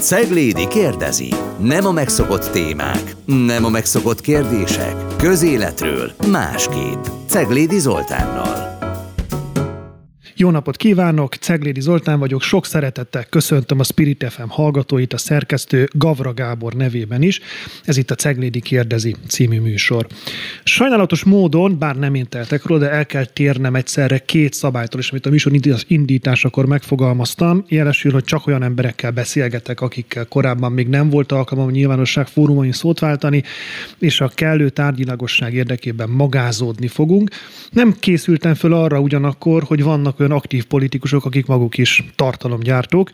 Ceglédi kérdezi. Nem a megszokott témák, nem a megszokott kérdések. Közéletről másképp. Ceglédi Zoltánnal. Jó napot kívánok, Ceglédi Zoltán vagyok, sok szeretettel köszöntöm a Spirit FM hallgatóit, a szerkesztő Gavra Gábor nevében is. Ez itt a Ceglédi Kérdezi című műsor. Sajnálatos módon, bár nem én teltek róla, de el kell térnem egyszerre két szabálytól is, amit a műsor indításakor megfogalmaztam. Jelesül, hogy csak olyan emberekkel beszélgetek, akikkel korábban még nem volt alkalmam nyilvánosság fórumain szót váltani, és a kellő tárgyilagosság érdekében magázódni fogunk. Nem készültem föl arra ugyanakkor, hogy vannak aktív politikusok, akik maguk is tartalomgyártók,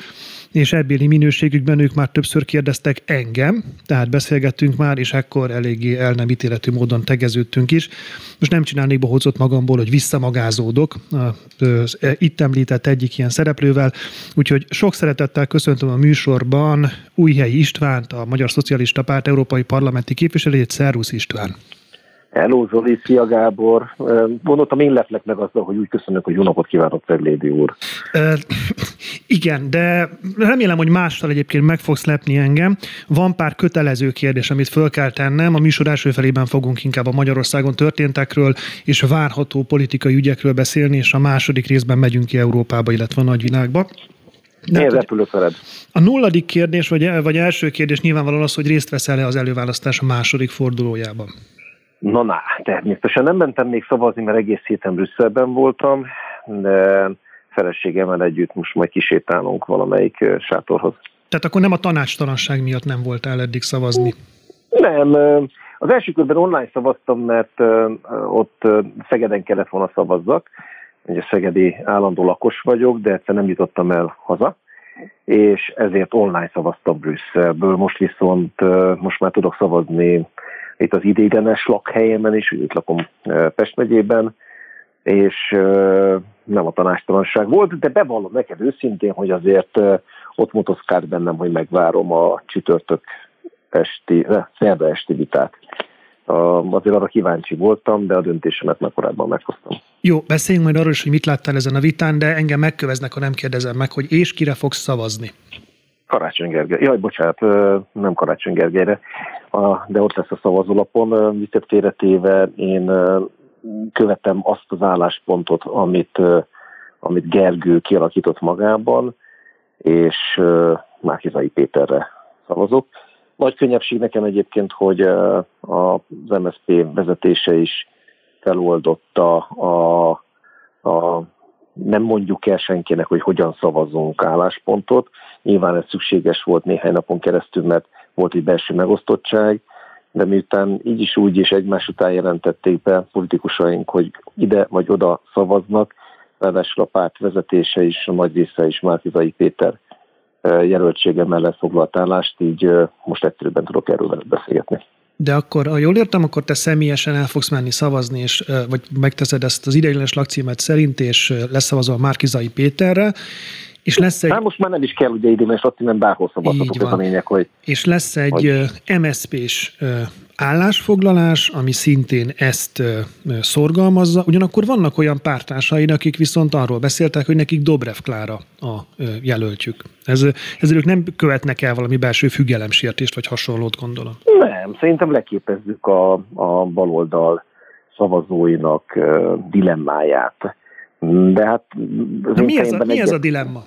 és ebbéli minőségükben ők már többször kérdeztek engem, tehát beszélgettünk már, és ekkor eléggé el nem ítéletű módon tegeződtünk is. Most nem csinálnék bohócot magamból, hogy visszamagázódok az itt említett egyik ilyen szereplővel, úgyhogy sok szeretettel köszöntöm a műsorban Újhelyi Istvánt, a Magyar Szocialista Párt Európai Parlamenti képviselőjét. Szervusz István! Hello Zoli, szia Gábor. Gondoltam, én leplek meg azzal, hogy úgy köszönök, hogy jó napot kívánok, Ceglédi úr. E, igen, de remélem, hogy mással egyébként meg fogsz lepni engem. Van pár kötelező kérdés, amit föl kell tennem. A műsor első felében fogunk inkább a Magyarországon történtekről és várható politikai ügyekről beszélni, és a második részben megyünk ki Európába, illetve a nagyvilágba. De Én repülök veled. A nulladik kérdés, vagy, vagy első kérdés nyilvánvalóan az, hogy részt veszel-e az előválasztás a második fordulójában. Na, na, természetesen nem mentem még szavazni, mert egész héten Brüsszelben voltam, de feleségemmel együtt most majd kisétálunk valamelyik sátorhoz. Tehát akkor nem a tanácstalanság miatt nem voltál eddig szavazni? Nem, az első körben online szavaztam, mert ott Szegeden kellett volna szavazzak, ugye Szegedi állandó lakos vagyok, de egyszer nem jutottam el haza, és ezért online szavaztam Brüsszelből. Most viszont most már tudok szavazni itt az idéglenes lakhelyemen is, itt lakom Pest megyében, és nem a tanástalanság volt, de bevallom neked őszintén, hogy azért ott motoszkált bennem, hogy megvárom a csütörtök esti, ne, szerda esti vitát. Azért arra kíváncsi voltam, de a döntésemet már korábban meghoztam. Jó, beszéljünk majd arról is, hogy mit láttál ezen a vitán, de engem megköveznek, ha nem kérdezem meg, hogy és kire fogsz szavazni. Karácsony Gergely. Jaj, bocsánat, nem Karácsony Gergelyre, de ott lesz a szavazólapon. Viccet félretéve én követem azt az álláspontot, amit, amit Gergő kialakított magában, és Márkizai Péterre szavazok. Nagy könnyebbség nekem egyébként, hogy az MSZP vezetése is feloldotta a, a nem mondjuk el senkinek, hogy hogyan szavazunk álláspontot. Nyilván ez szükséges volt néhány napon keresztül, mert volt egy belső megosztottság, de miután így is úgy is egymás után jelentették be politikusaink, hogy ide vagy oda szavaznak, ráadásul a párt vezetése is, a nagy része is Márkizai Péter jelöltsége mellett foglalt állást, így most egyszerűen tudok erről beszélgetni. De akkor, ha jól értem, akkor te személyesen el fogsz menni szavazni, és, vagy megteszed ezt az ideiglenes lakcímet szerint, és leszavazol Márkizai Péterre, és lesz egy... Hát most már nem is kell ugye idén, mert nem bárhol szavazhatok, ez a lényeg, hogy... És lesz egy hogy... MSZP-s állásfoglalás, ami szintén ezt szorgalmazza. Ugyanakkor vannak olyan pártársaid, akik viszont arról beszéltek, hogy nekik Dobrev Klára a jelöltjük. Ez, ezzel ők nem követnek el valami belső függelemsértést, vagy hasonlót gondolom. Nem, szerintem leképezzük a, a baloldal szavazóinak dilemmáját de hát... De mi, ez a, mi ez a dilemma?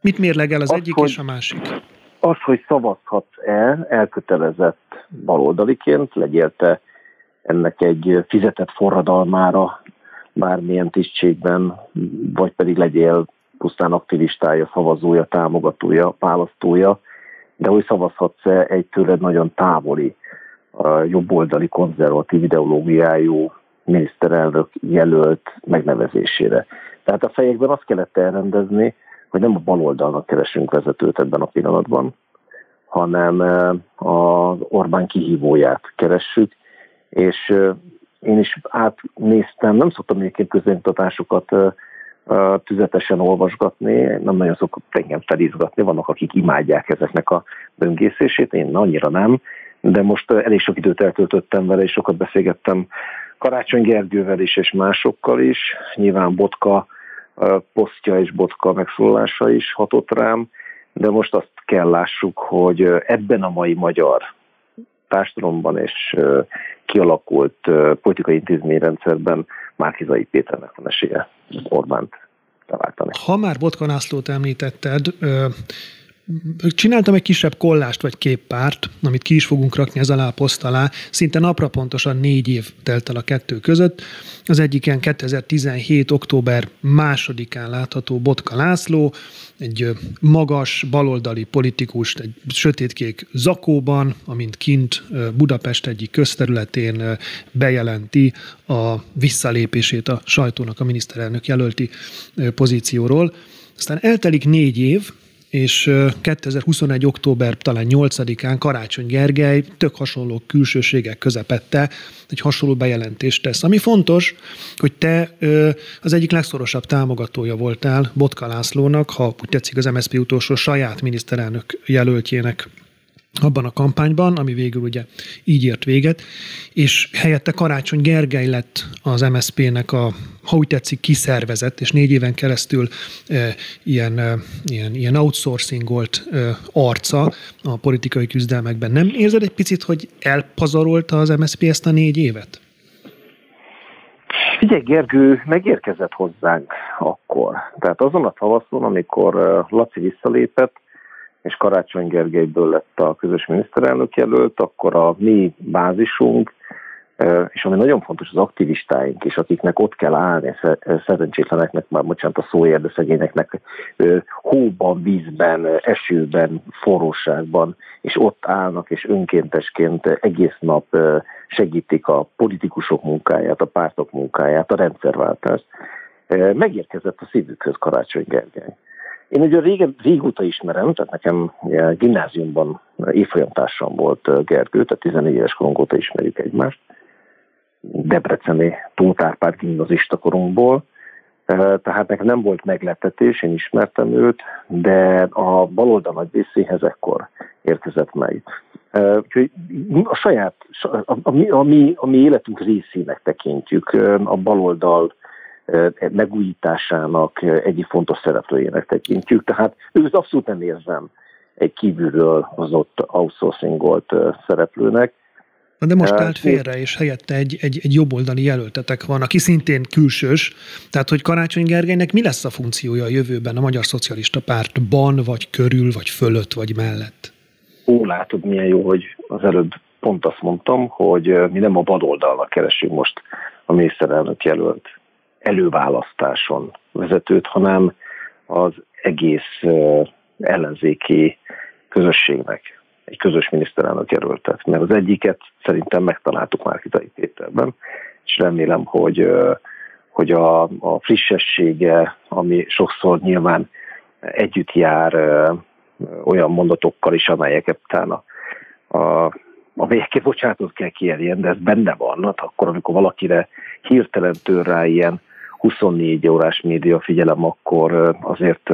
Mit mérlegel az, az egyik hogy, és a másik? Az, hogy szavazhatsz-e elkötelezett baloldaliként, legyél te ennek egy fizetett forradalmára bármilyen tisztségben, vagy pedig legyél pusztán aktivistája, szavazója, támogatója, választója, de hogy szavazhatsz-e egy tőled nagyon távoli, jobboldali konzervatív ideológiájú miniszterelnök jelölt megnevezésére. Tehát a fejekben azt kellett elrendezni, hogy nem a baloldalnak keresünk vezetőt ebben a pillanatban, hanem eh, az Orbán kihívóját keressük, és eh, én is átnéztem, nem szoktam egyébként közöntatásokat eh, tüzetesen olvasgatni, nem nagyon szokott engem felizgatni, vannak akik imádják ezeknek a böngészését, én annyira nem, de most elég sok időt eltöltöttem vele, és sokat beszélgettem Karácsony Gergővel is, és másokkal is. Nyilván Botka posztja és Botka megszólalása is hatott rám, de most azt kell lássuk, hogy ebben a mai magyar társadalomban és kialakult politikai intézményrendszerben Márkizai Péternek van esélye Orbánt leváltani. Ha már Botka Lászlót említetted, Csináltam egy kisebb kollást vagy képpárt, amit ki is fogunk rakni ez alá a poszt alá. Szinte napra pontosan négy év telt el a kettő között. Az egyiken 2017. október másodikán látható Botka László, egy magas baloldali politikust egy sötétkék zakóban, amint kint Budapest egyik közterületén bejelenti a visszalépését a sajtónak a miniszterelnök jelölti pozícióról. Aztán eltelik négy év, és 2021. október talán 8-án Karácsony Gergely tök hasonló külsőségek közepette egy hasonló bejelentést tesz. Ami fontos, hogy te az egyik legszorosabb támogatója voltál Botka Lászlónak, ha úgy tetszik az MSZP utolsó saját miniszterelnök jelöltjének abban a kampányban, ami végül ugye így ért véget, és helyette Karácsony Gergely lett az MSZP-nek a, ha úgy tetszik, kiszervezett, és négy éven keresztül e, ilyen, e, ilyen, ilyen outsourcingolt e, arca a politikai küzdelmekben. Nem érzed egy picit, hogy elpazarolta az MSZP ezt a négy évet? Figyelj, Gergő megérkezett hozzánk akkor. Tehát azon a tavaszon, amikor Laci visszalépett, és Karácsony Gergelyből lett a közös miniszterelnök jelölt, akkor a mi bázisunk, és ami nagyon fontos, az aktivistáink is, akiknek ott kell állni, szerencsétleneknek, már bocsánat a szóért, szegényeknek hóban, vízben, esőben, forróságban, és ott állnak, és önkéntesként egész nap segítik a politikusok munkáját, a pártok munkáját, a rendszerváltást. Megérkezett a szívükhöz Karácsony Gergely. Én ugye régen, régóta ismerem, tehát nekem gimnáziumban évfolyamtársam volt Gergő, tehát 14 éves korunk óta ismerjük egymást. Debreceni Tóth gimnazista korunkból, tehát nekem nem volt meglepetés, én ismertem őt, de a baloldal nagy részéhez ekkor érkezett meg. Úgyhogy a saját, a, a, a, mi, a mi életünk részének tekintjük a baloldal megújításának egyik fontos szereplőjének tekintjük. Tehát őt abszolút nem érzem egy kívülről hozott outsourcingolt szereplőnek. De most állt félre, és helyette egy, egy, egy jobboldali jelöltetek van, aki szintén külsős. Tehát, hogy Karácsony Gergelynek mi lesz a funkciója a jövőben a Magyar Szocialista Pártban, vagy körül, vagy fölött, vagy mellett? Ó, látod, milyen jó, hogy az előbb pont azt mondtam, hogy mi nem a baloldalnak keresünk most a miniszterelnök jelölt előválasztáson vezetőt, hanem az egész ellenzéki közösségnek egy közös miniszterelnök jelöltet. Mert az egyiket szerintem megtaláltuk már Kitai Péterben, és remélem, hogy, hogy a, a frissessége, ami sokszor nyilván együtt jár olyan mondatokkal is, amelyeket utána a, a végén bocsánatot kell kérjen, de ez benne van, hát akkor, amikor valakire hirtelen tör rá ilyen 24 órás média figyelem, akkor azért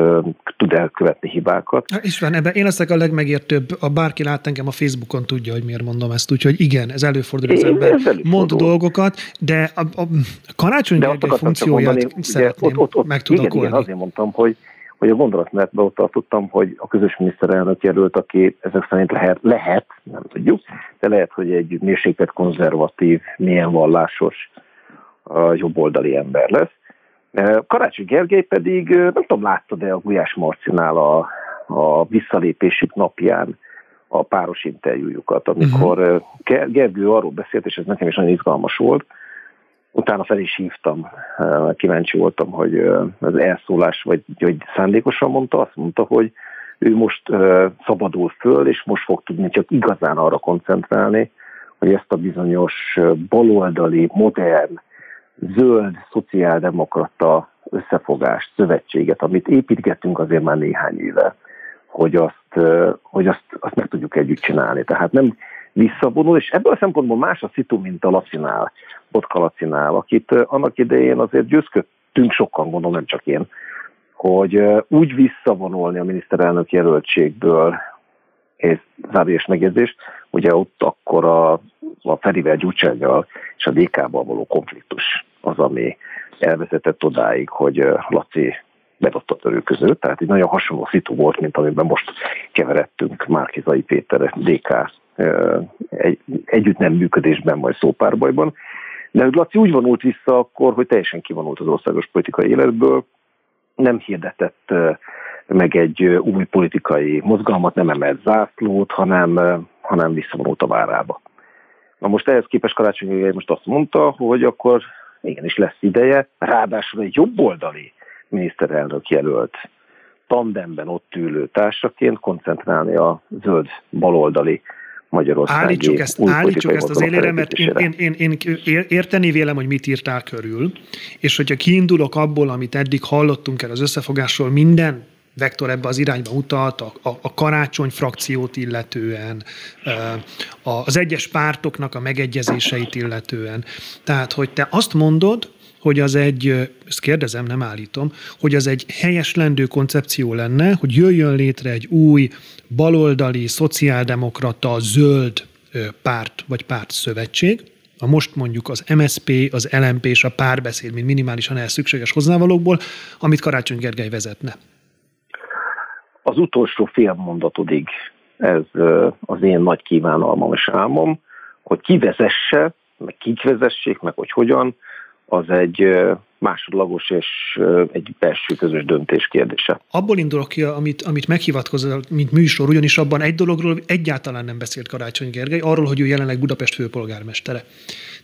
tud elkövetni hibákat. És van ebben én leszek a legmegértőbb, a bárki lát engem a Facebookon tudja, hogy miért mondom ezt, úgyhogy igen, ez előfordul, az ember mond dolgokat, de a, a Karácsony Gergely funkcióját mondani, szeretném ott, ott, ott, megtudakolni. Igen, igen, azért mondtam, hogy hogy a gondolatmenetben ott tartottam, hogy a közös miniszterelnök jelölt, aki ezek szerint lehet, lehet, nem tudjuk, de lehet, hogy egy mérséklet konzervatív, milyen vallásos, jobboldali ember lesz. Karácsony Gergely pedig, nem tudom, láttad-e a Gulyás Marcinál a, a visszalépésük napján a páros interjújukat, amikor uh-huh. Gergő arról beszélt, és ez nekem is nagyon izgalmas volt, utána fel is hívtam, kíváncsi voltam, hogy az elszólás, vagy hogy szándékosan mondta, azt mondta, hogy ő most szabadul föl, és most fog tudni csak igazán arra koncentrálni, hogy ezt a bizonyos baloldali, modern, zöld, szociáldemokrata összefogást, szövetséget, amit építgettünk azért már néhány éve, hogy azt, hogy azt, azt meg tudjuk együtt csinálni. Tehát nem visszavonul, és ebből a szempontból más a szitu, mint a Lacinál, Botka Lacinál, akit annak idején azért győzködtünk sokan, gondolom nem csak én, hogy úgy visszavonulni a miniszterelnök jelöltségből, és zárójeles megjegyzés, ugye ott akkor a, a Ferivel Gyurcsányjal és a DK-val való konfliktus az, ami elvezetett odáig, hogy Laci bedott a törő között, tehát egy nagyon hasonló szitu volt, mint amiben most keveredtünk Márkizai Péter DK egy, együtt nem működésben vagy szópárbajban. De Laci úgy vonult vissza akkor, hogy teljesen kivonult az országos politikai életből, nem hirdetett meg egy új politikai mozgalmat, nem emelt zászlót, hanem, hanem visszavonult a várába. Na most ehhez képest Karácsony most azt mondta, hogy akkor igenis lesz ideje, ráadásul egy jobboldali miniszterelnök jelölt tandemben ott ülő társaként koncentrálni a zöld baloldali Magyarországi Állítsuk ezt, állítsuk ezt az élére, mert én, én, én, én érteni vélem, hogy mit írtál körül, és hogyha kiindulok abból, amit eddig hallottunk el az összefogásról, minden vektor ebbe az irányba utalt, a, a, a karácsony frakciót illetően, az egyes pártoknak a megegyezéseit illetően. Tehát, hogy te azt mondod, hogy az egy, ezt kérdezem, nem állítom, hogy az egy helyes lendő koncepció lenne, hogy jöjjön létre egy új baloldali, szociáldemokrata, zöld párt vagy párt szövetség, a most mondjuk az MSP, az LMP és a párbeszéd, mint minimálisan ehhez szükséges hozzávalókból, amit Karácsony Gergely vezetne. Az utolsó fél mondatodig ez az én nagy kívánalmam és álmom, hogy kivezesse, meg kik vezessék, meg hogy hogyan, az egy másodlagos és egy belső közös döntés kérdése. Abból indulok ki, amit, amit meghivatkozol, mint műsor, ugyanis abban egy dologról egyáltalán nem beszélt Karácsony Gergely, arról, hogy ő jelenleg Budapest főpolgármestere.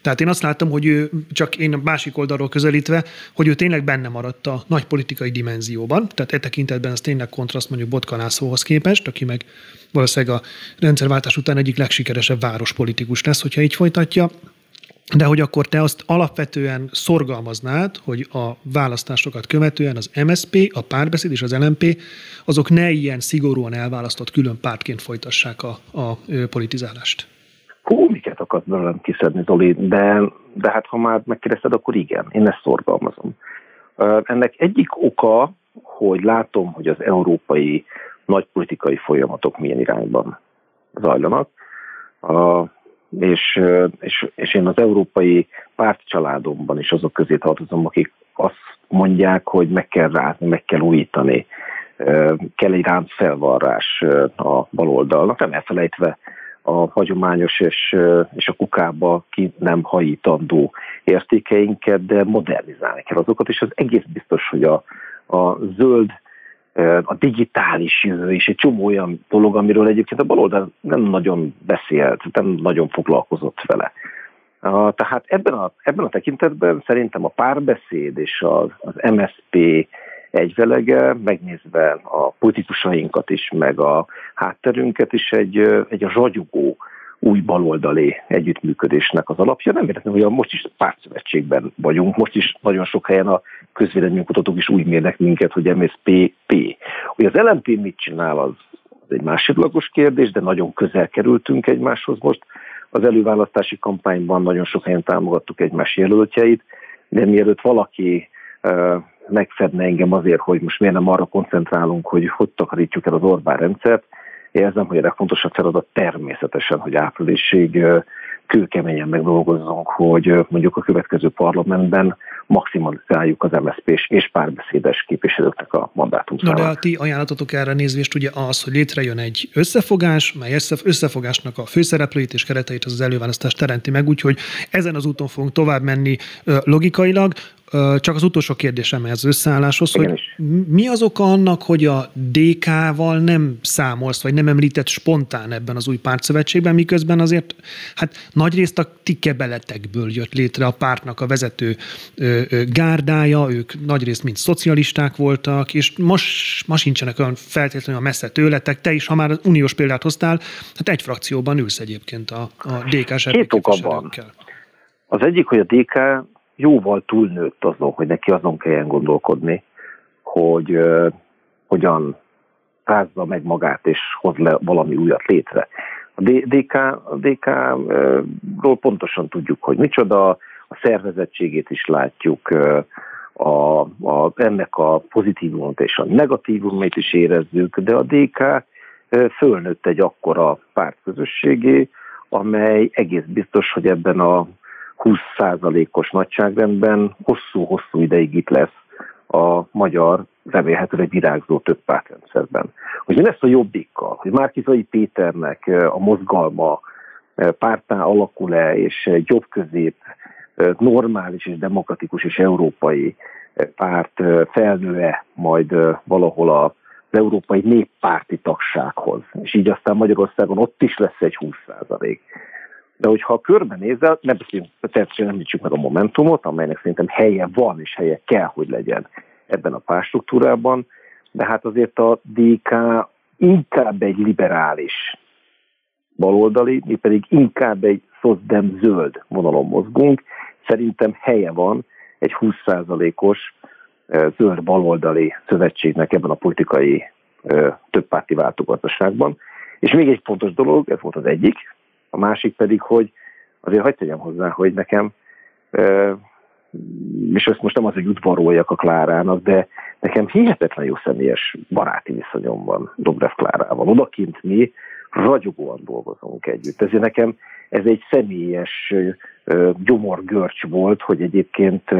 Tehát én azt láttam, hogy ő, csak én a másik oldalról közelítve, hogy ő tényleg benne maradt a nagy politikai dimenzióban, tehát e tekintetben ez tényleg kontraszt mondjuk Botkanászóhoz képest, aki meg valószínűleg a rendszerváltás után egyik legsikeresebb várospolitikus lesz, hogyha így folytatja de hogy akkor te azt alapvetően szorgalmaznád, hogy a választásokat követően az MSP, a párbeszéd és az LMP, azok ne ilyen szigorúan elválasztott külön pártként folytassák a, a politizálást. Hú, miket akarsz belőlem kiszedni, Zoli, de, de hát ha már megkérdezted, akkor igen, én ezt szorgalmazom. Ennek egyik oka, hogy látom, hogy az európai nagy politikai folyamatok milyen irányban zajlanak. A és, és, és én az európai pártcsaládomban is azok közé tartozom, akik azt mondják, hogy meg kell rázni, meg kell újítani, kell egy felvarrás a baloldalnak, nem elfelejtve a hagyományos és, és a kukába ki nem hajítandó értékeinket, de modernizálni kell azokat, és az egész biztos, hogy a, a zöld a digitális jövő is egy csomó olyan dolog, amiről egyébként a baloldal nem nagyon beszélt, nem nagyon foglalkozott vele. Tehát ebben a, ebben a tekintetben szerintem a párbeszéd és az, az MSP egyvelege, megnézve a politikusainkat is, meg a hátterünket is egy, egy ragyogó új baloldali együttműködésnek az alapja. Nem véletlenül, hogy most is pártszövetségben vagyunk, most is nagyon sok helyen a közvéleménykutatók is úgy mérnek minket, hogy MSZP-P. Hogy az LMP mit csinál, az egy másodlagos kérdés, de nagyon közel kerültünk egymáshoz most. Az előválasztási kampányban nagyon sok helyen támogattuk egymás jelöltjeit, de mielőtt valaki uh, megfedne engem azért, hogy most miért nem arra koncentrálunk, hogy hogy takarítjuk el az Orbán rendszert, érzem, hogy a legfontosabb feladat természetesen, hogy áprilisig kőkeményen megdolgozzunk, hogy mondjuk a következő parlamentben maximalizáljuk az MSZP és párbeszédes képviselőknek a mandátum Na de a ti ajánlatotok erre nézvést ugye az, hogy létrejön egy összefogás, mely összefogásnak a főszereplőit és kereteit az, az előválasztás teremti meg, úgyhogy ezen az úton fogunk tovább menni logikailag. Csak az utolsó kérdésem ez összeálláshoz, Igen hogy is. mi az oka annak, hogy a DK-val nem számolsz, vagy nem említett spontán ebben az új pártszövetségben, miközben azért hát nagyrészt a ti kebeletekből jött létre a pártnak a vezető ö, ö, gárdája, ők nagyrészt mind szocialisták voltak, és most, most sincsenek olyan feltétlenül a messze tőletek. Te is, ha már uniós példát hoztál, hát egy frakcióban ülsz egyébként a, a DK-s Két oka van. Az egyik, hogy a DK jóval túlnőtt azon, hogy neki azon kelljen gondolkodni, hogy uh, hogyan rázza meg magát és hoz le valami újat létre. A DK, a DK-ról pontosan tudjuk, hogy micsoda, a szervezettségét is látjuk, a, a, ennek a pozitívumot és a negatívumait is érezzük, de a DK fölnőtt egy akkora pártközösségé, amely egész biztos, hogy ebben a 20%-os nagyságrendben hosszú-hosszú ideig itt lesz a magyar remélhetőleg virágzó több pártrendszerben. Hogy mi lesz a jobbikkal, hogy Márkizai Péternek a mozgalma pártá alakul-e, és jobb-közép normális és demokratikus és európai párt felnő-e majd valahol a az európai néppárti tagsághoz. És így aztán Magyarországon ott is lesz egy 20 százalék. De hogyha körbenézel, nem beszélünk, természetesen említsük meg a Momentumot, amelynek szerintem helye van és helye kell, hogy legyen ebben a párstruktúrában, de hát azért a DK inkább egy liberális baloldali, mi pedig inkább egy szozdem zöld vonalon mozgunk. Szerintem helye van egy 20%-os zöld baloldali szövetségnek ebben a politikai többpárti váltogazdaságban. És még egy fontos dolog, ez volt az egyik, a másik pedig, hogy azért hagyd tegyem hozzá, hogy nekem, és ezt most nem az, hogy udvaroljak a Klárának, de nekem hihetetlen jó személyes baráti viszonyom van Dobrev Klárával. Odakint mi ragyogóan dolgozunk együtt. Ezért nekem ez egy személyes gyomorgörcs volt, hogy egyébként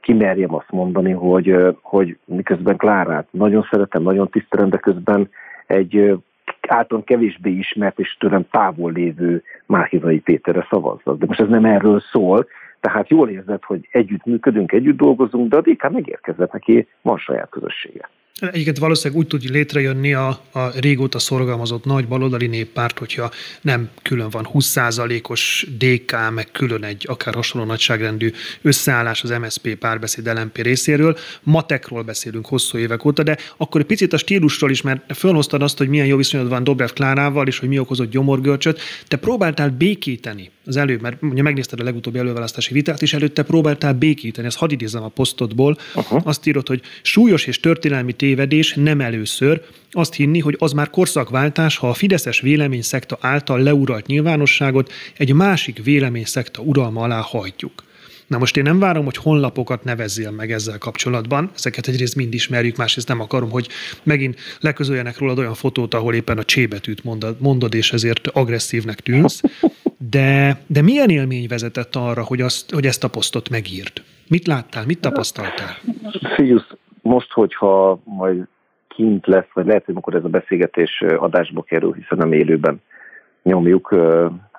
kimerjem azt mondani, hogy, hogy miközben Klárát nagyon szeretem, nagyon tisztelem, de közben egy általán kevésbé ismert és tőlem távol lévő Márkizai Péterre szavazzak. De most ez nem erről szól, tehát jól érzed, hogy együtt működünk, együtt dolgozunk, de a DK megérkezett, neki van saját közössége. Egyiket valószínűleg úgy tud létrejönni a, a régóta szorgalmazott nagy baloldali néppárt, hogyha nem külön van 20%-os DK, meg külön egy akár hasonló nagyságrendű összeállás az MSP párbeszéd LMP részéről. Matekról beszélünk hosszú évek óta, de akkor egy picit a stílusról is, mert fölhoztad azt, hogy milyen jó viszonyod van Dobrev Klárával, és hogy mi okozott gyomorgörcsöt. Te próbáltál békíteni az előbb, mert ugye megnézted a legutóbbi előválasztási vitát, és előtte próbáltál békíteni. Ezt hadd idézem a posztodból. Uh-huh. Azt írod, hogy súlyos és történelmi tévedés nem először, azt hinni, hogy az már korszakváltás, ha a Fideszes véleményszekta által leuralt nyilvánosságot egy másik véleményszekta uralma alá hajtjuk. Na most én nem várom, hogy honlapokat nevezzél meg ezzel kapcsolatban, ezeket egyrészt mind ismerjük, másrészt nem akarom, hogy megint leközöljenek rólad olyan fotót, ahol éppen a csébetűt mondod, mondod és ezért agresszívnek tűnsz. De, de milyen élmény vezetett arra, hogy, azt, hogy ezt a posztot megírt? Mit láttál, mit tapasztaltál? Figyelsz, most, hogyha majd kint lesz, vagy lehet, hogy amikor ez a beszélgetés adásba kerül, hiszen nem élőben nyomjuk,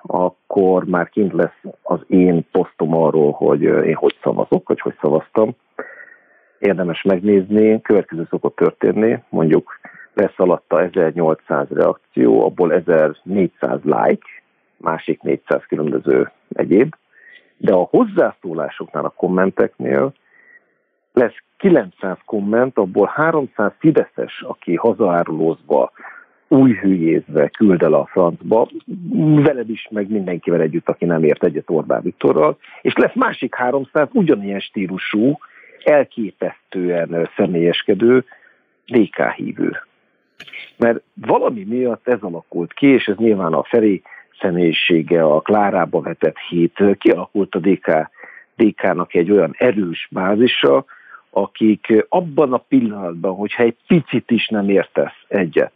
akkor már kint lesz az én posztom arról, hogy én hogy szavazok, vagy hogy szavaztam. Érdemes megnézni, következő szokott történni, mondjuk lesz alatta 1800 reakció, abból 1400 like, másik 400 különböző egyéb, de a hozzászólásoknál, a kommenteknél lesz 900 komment, abból 300 fideszes, aki hazaárulózva, új hülyézve küld el a francba, veled is, meg mindenkivel együtt, aki nem ért egyet Orbán Viktorral, és lesz másik 300 ugyanilyen stílusú, elképesztően személyeskedő DK hívő. Mert valami miatt ez alakult ki, és ez nyilván a Feri személyisége, a Klárába vetett hét, kialakult a DK, DK-nak egy olyan erős bázisa, akik abban a pillanatban, hogyha egy picit is nem értesz egyet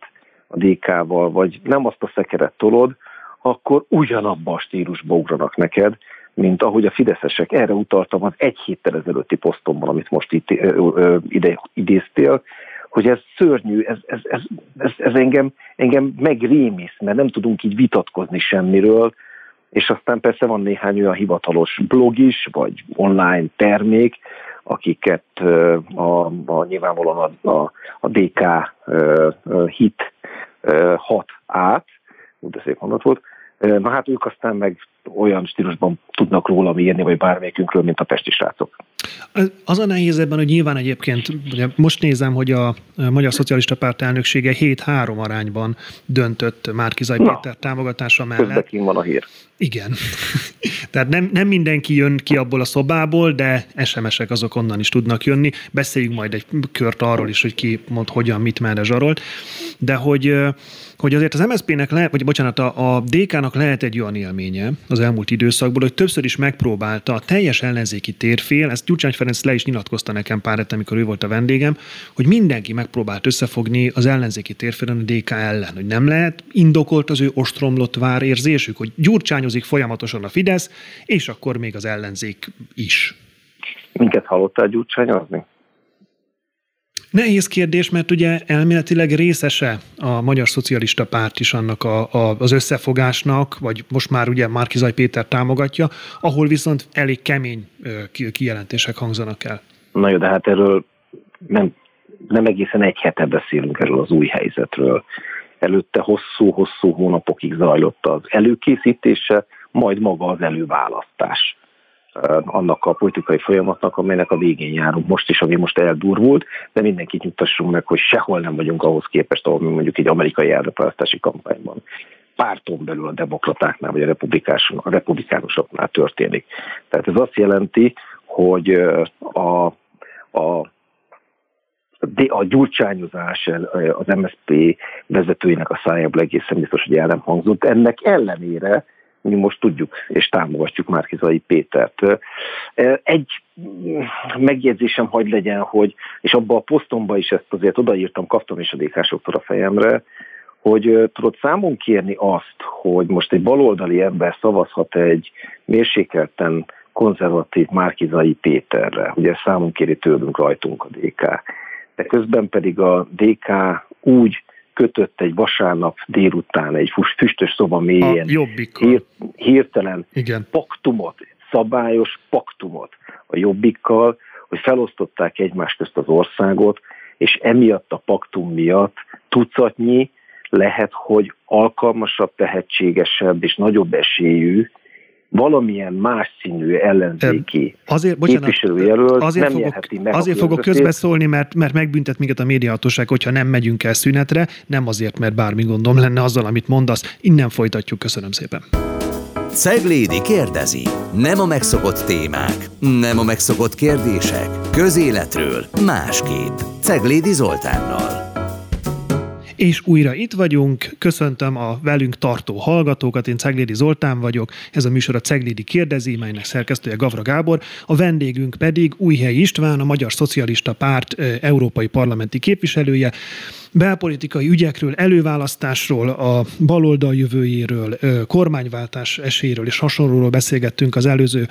a DK-val, vagy nem azt a szekeret tolod, akkor ugyanabban a stílusba ugranak neked, mint ahogy a fideszesek. Erre utaltam az egy héttel ezelőtti posztomban, amit most itt ide idéztél, hogy ez szörnyű, ez, ez, ez, ez, ez engem, engem megrémisz, mert nem tudunk így vitatkozni semmiről, és aztán persze van néhány olyan hivatalos blog is, vagy online termék, akiket a, a nyilvánvalóan a, a, a DK hit hat át, úgy de szép mondat volt, Na hát ők aztán meg olyan stílusban tudnak róla írni, vagy bármelyikünkről, mint a pesti srácok. Az a nehéz ebben, hogy nyilván egyébként, ugye most nézem, hogy a Magyar Szocialista Párt elnöksége 7-3 arányban döntött Márkizaj Péter támogatása mellett. Közben van a hír. Igen. Tehát nem, nem mindenki jön ki abból a szobából, de SMS-ek azok onnan is tudnak jönni. Beszéljünk majd egy kört arról is, hogy ki mond hogyan, mit merre zsarolt. De hogy, hogy azért az MSZP-nek lehet, vagy bocsánat, a, a DK-nak lehet egy olyan élménye az elmúlt időszakból, hogy többször is megpróbálta a teljes ellenzéki térfél, ezt Gyurcsány Ferenc le is nyilatkozta nekem pár hete, amikor ő volt a vendégem, hogy mindenki megpróbált összefogni az ellenzéki térfélen a DK ellen, hogy nem lehet indokolt az ő ostromlott vár érzésük, hogy gyurcsányozik folyamatosan a Fidesz, és akkor még az ellenzék is. Minket hallottál gyurcsányozni? Nehéz kérdés, mert ugye elméletileg részese a Magyar Szocialista Párt is annak a, a, az összefogásnak, vagy most már ugye Márkizaj Péter támogatja, ahol viszont elég kemény kijelentések hangzanak el. Na jó, de hát erről nem, nem egészen egy hete beszélünk erről az új helyzetről. Előtte hosszú-hosszú hónapokig zajlott az előkészítése, majd maga az előválasztás annak a politikai folyamatnak, amelynek a végén járunk most is, ami most eldurvult, de mindenkit nyugtassunk meg, hogy sehol nem vagyunk ahhoz képest, ahol mi mondjuk egy amerikai elnökválasztási kampányban párton belül a demokratáknál vagy a, a republikánusoknál történik. Tehát ez azt jelenti, hogy a, a a gyurcsányozás az MSZP vezetőinek a szájából egészen biztos, hogy el nem hangzott. Ennek ellenére mi most tudjuk és támogatjuk Márkizai Pétert. Egy megjegyzésem hagy legyen, hogy, és abba a posztomba is ezt azért odaírtam, kaptam is a dékásoktól a fejemre, hogy tudod számon kérni azt, hogy most egy baloldali ember szavazhat egy mérsékelten konzervatív Márkizai Péterre, ugye számon kéri tőlünk rajtunk a DK. De közben pedig a DK úgy kötött egy vasárnap délután egy füstös szoba mélyén hír, hirtelen Igen. paktumot, szabályos paktumot a jobbikkal, hogy felosztották egymás közt az országot, és emiatt a paktum miatt tucatnyi lehet, hogy alkalmasabb, tehetségesebb és nagyobb esélyű valamilyen más színű ellenzéki azért, bocsánat, képviselőjelölt azért nem fogok, meg Azért fogok közbeszólni, mert, mert megbüntet minket a médiahatóság, hogyha nem megyünk el szünetre, nem azért, mert bármi gondom lenne azzal, amit mondasz. Innen folytatjuk. Köszönöm szépen. Ceglédi kérdezi. Nem a megszokott témák, nem a megszokott kérdések. Közéletről másképp. Ceglédi Zoltánnal. És újra itt vagyunk, köszöntöm a velünk tartó hallgatókat, én Ceglédi Zoltán vagyok, ez a műsor a Ceglédi kérdezi, melynek szerkesztője Gavra Gábor, a vendégünk pedig Újhely István, a Magyar Szocialista Párt európai parlamenti képviselője, belpolitikai ügyekről, előválasztásról, a baloldal jövőjéről, kormányváltás esélyéről és hasonlóról beszélgettünk az előző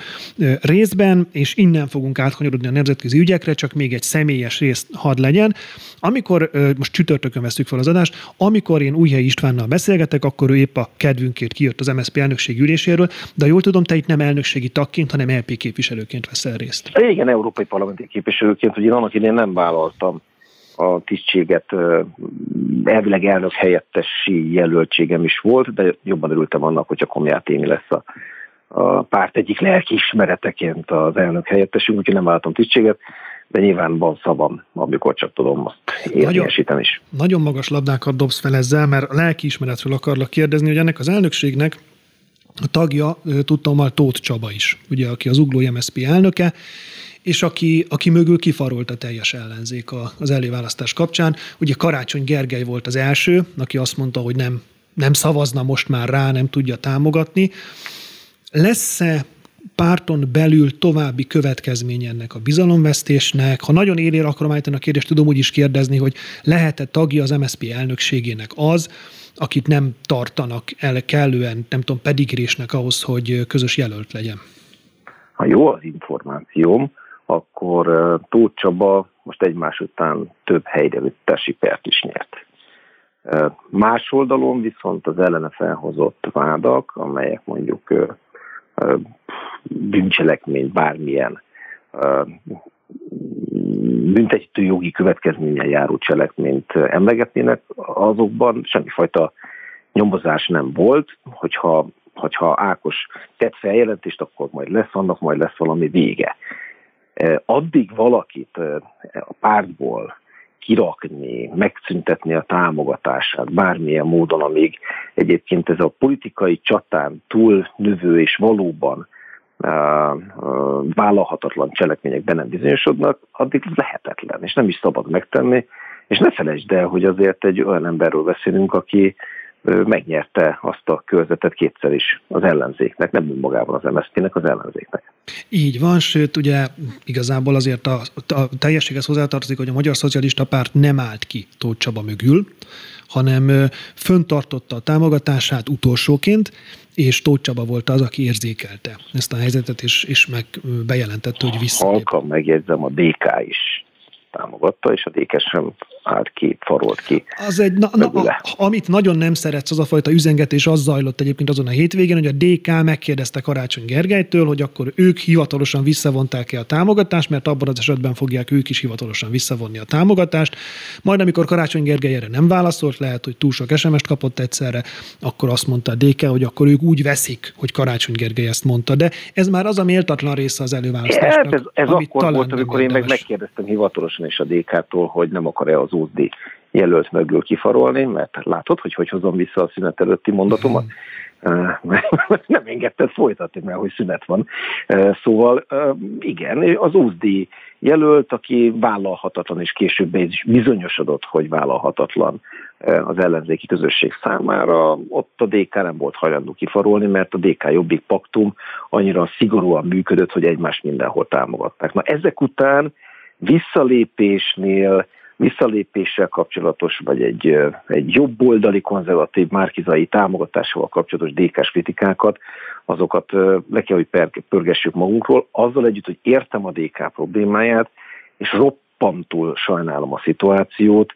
részben, és innen fogunk átkanyarodni a nemzetközi ügyekre, csak még egy személyes részt had legyen. Amikor, most csütörtökön veszük fel az adást, amikor én Újhely Istvánnal beszélgetek, akkor ő épp a kedvünkért kijött az MSZP elnökség üléséről, de jól tudom, te itt nem elnökségi tagként, hanem LP képviselőként veszel részt. Igen, európai parlamenti képviselőként, hogy én annak idén nem vállaltam a tisztséget elvileg elnök helyettesi jelöltségem is volt, de jobban örültem annak, hogyha Komját Émi lesz a, a párt egyik lelkiismereteként az elnök helyettesünk, úgyhogy nem vállaltam tisztséget, de nyilván van szavam, amikor csak tudom azt érvényesíteni is. Nagyon magas labdákat dobsz fel ezzel, mert a lelkiismeretről akarlak kérdezni, hogy ennek az elnökségnek a tagja, tudtam, Tóth Csaba is, ugye, aki az Ugló MSZP elnöke, és aki, aki mögül kifarolt a teljes ellenzék az előválasztás kapcsán. Ugye Karácsony Gergely volt az első, aki azt mondta, hogy nem, nem szavazna most már rá, nem tudja támogatni. Lesz-e párton belül további következmény ennek a bizalomvesztésnek? Ha nagyon élér akarom állítani a kérdést, tudom úgy is kérdezni, hogy lehet-e tagja az MSZP elnökségének az, akit nem tartanak el kellően, nem tudom, pedigrésnek ahhoz, hogy közös jelölt legyen? Ha jó az információm, akkor Tóth Csaba most egymás után több helyreütési pert is nyert. Más oldalon viszont az ellene felhozott vádak, amelyek mondjuk bűncselekmény bármilyen büntető jogi következménye járó cselekményt emlegetnének, azokban semmifajta nyomozás nem volt, hogyha, hogyha Ákos tett feljelentést, akkor majd lesz annak, majd lesz valami vége addig valakit a pártból kirakni, megszüntetni a támogatását bármilyen módon, amíg egyébként ez a politikai csatán túl növő és valóban vállalhatatlan cselekmények be nem bizonyosodnak, addig lehetetlen, és nem is szabad megtenni. És ne felejtsd el, hogy azért egy olyan emberről beszélünk, aki megnyerte azt a körzetet kétszer is az ellenzéknek, nem önmagában az MSZP-nek, az ellenzéknek. Így van, sőt, ugye igazából azért a, a teljességhez hozzátartozik, hogy a Magyar Szocialista Párt nem állt ki Tóth Csaba mögül, hanem föntartotta a támogatását utolsóként, és Tóth Csaba volt az, aki érzékelte ezt a helyzetet, és, és meg bejelentette, hogy vissza. Halkan megjegyzem, a DK is támogatta, és a DK sem állt ki, farolt ki. Az egy, na, na, a, amit nagyon nem szeretsz, az a fajta üzengetés az zajlott egyébként azon a hétvégén, hogy a DK megkérdezte Karácsony Gergelytől, hogy akkor ők hivatalosan visszavonták-e a támogatást, mert abban az esetben fogják ők is hivatalosan visszavonni a támogatást. Majd amikor Karácsony Gergely erre nem válaszolt, lehet, hogy túl sok SMS-t kapott egyszerre, akkor azt mondta a DK, hogy akkor ők úgy veszik, hogy Karácsony Gergely ezt mondta. De ez már az a méltatlan része az előválasztásnak. Hát ez, ez akkor volt, amikor én meg megkérdeztem hivatalosan is a DK-tól, hogy nem akar-e az úzdi jelölt mögül kifarolni, mert látod, hogy hogy hozom vissza a szünet előtti mondatomat. Mm. nem engedted folytatni, mert hogy szünet van. Szóval igen, az úzdi jelölt, aki vállalhatatlan, és később is bizonyosodott, hogy vállalhatatlan az ellenzéki közösség számára, ott a DK nem volt hajlandó kifarolni, mert a DK Jobbik Paktum annyira szigorúan működött, hogy egymást mindenhol támogatták. Na ezek után visszalépésnél, visszalépéssel kapcsolatos, vagy egy, egy jobboldali konzervatív márkizai támogatásával kapcsolatos DK-s kritikákat, azokat le kell, hogy pörgessük magunkról, azzal együtt, hogy értem a DK problémáját, és roppantul sajnálom a szituációt,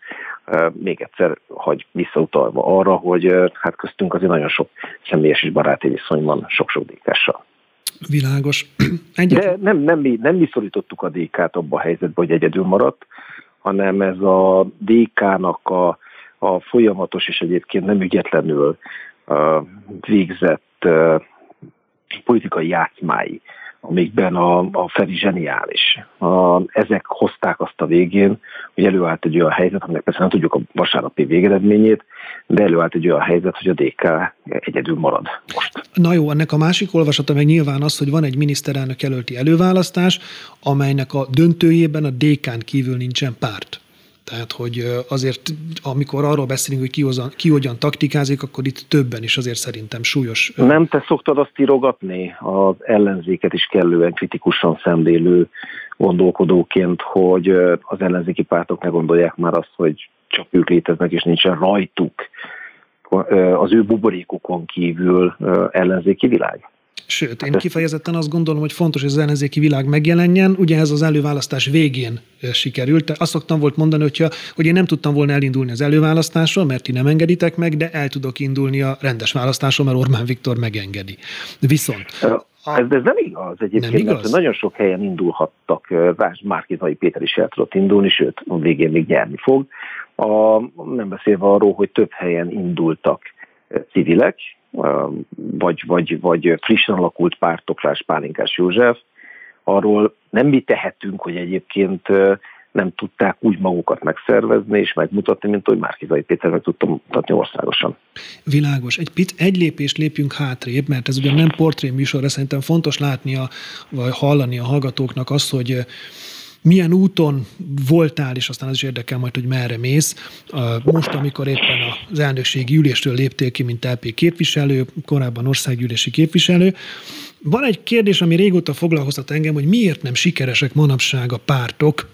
még egyszer hagy visszautalva arra, hogy hát köztünk azért nagyon sok személyes és baráti viszony van sok-sok DK-ssal. Világos. Egyet... De nem, nem, mi, nem mi szorítottuk a DK-t abba a helyzetbe, hogy egyedül maradt, hanem ez a DK-nak a, a folyamatos és egyébként nem ügyetlenül uh, végzett uh, politikai játszmái, amikben a, a Feri zseniális. A, ezek hozták azt a végén, hogy előállt egy olyan helyzet, aminek persze nem tudjuk a vasárnapi végeredményét, de előállt egy olyan helyzet, hogy a DK egyedül marad most. Na jó, ennek a másik olvasata meg nyilván az, hogy van egy miniszterelnök jelölti előválasztás, amelynek a döntőjében a DK-n kívül nincsen párt. Tehát, hogy azért, amikor arról beszélünk, hogy ki, hozan, ki hogyan taktikázik, akkor itt többen is azért szerintem súlyos. Nem te szoktad azt írogatni az ellenzéket is kellően kritikusan szemlélő gondolkodóként, hogy az ellenzéki pártok ne gondolják már azt, hogy csak ők léteznek, és nincsen rajtuk az ő buborékukon kívül ellenzéki világ? Sőt, én kifejezetten azt gondolom, hogy fontos, hogy az ellenzéki világ megjelenjen. Ugye ez az előválasztás végén sikerült. Azt szoktam volt mondani, hogyha, hogy én nem tudtam volna elindulni az előválasztásról, mert ti nem engeditek meg, de el tudok indulni a rendes választásról, mert Orbán Viktor megengedi. Viszont a... Ez, ez nem igaz egyébként, nem igaz? mert nagyon sok helyen indulhattak, Márkizai Péter is el tudott indulni, sőt, a végén még nyerni fog. A, nem beszélve arról, hogy több helyen indultak civilek, vagy, vagy, vagy frissen alakult pártoklás Pálinkás József, arról nem mi tehetünk, hogy egyébként nem tudták úgy magukat megszervezni és megmutatni, mint hogy Márkizai Péter meg tudta mutatni országosan. Világos. Egy, pit, egy lépést lépjünk hátrébb, mert ez ugye nem portré műsor, szerintem fontos látnia, vagy hallani a hallgatóknak azt, hogy milyen úton voltál, és aztán az is érdekel majd, hogy merre mész. Most, amikor éppen az elnökségi ülésről léptél ki, mint LP képviselő, korábban országgyűlési képviselő, van egy kérdés, ami régóta foglalkoztat engem, hogy miért nem sikeresek manapság a pártok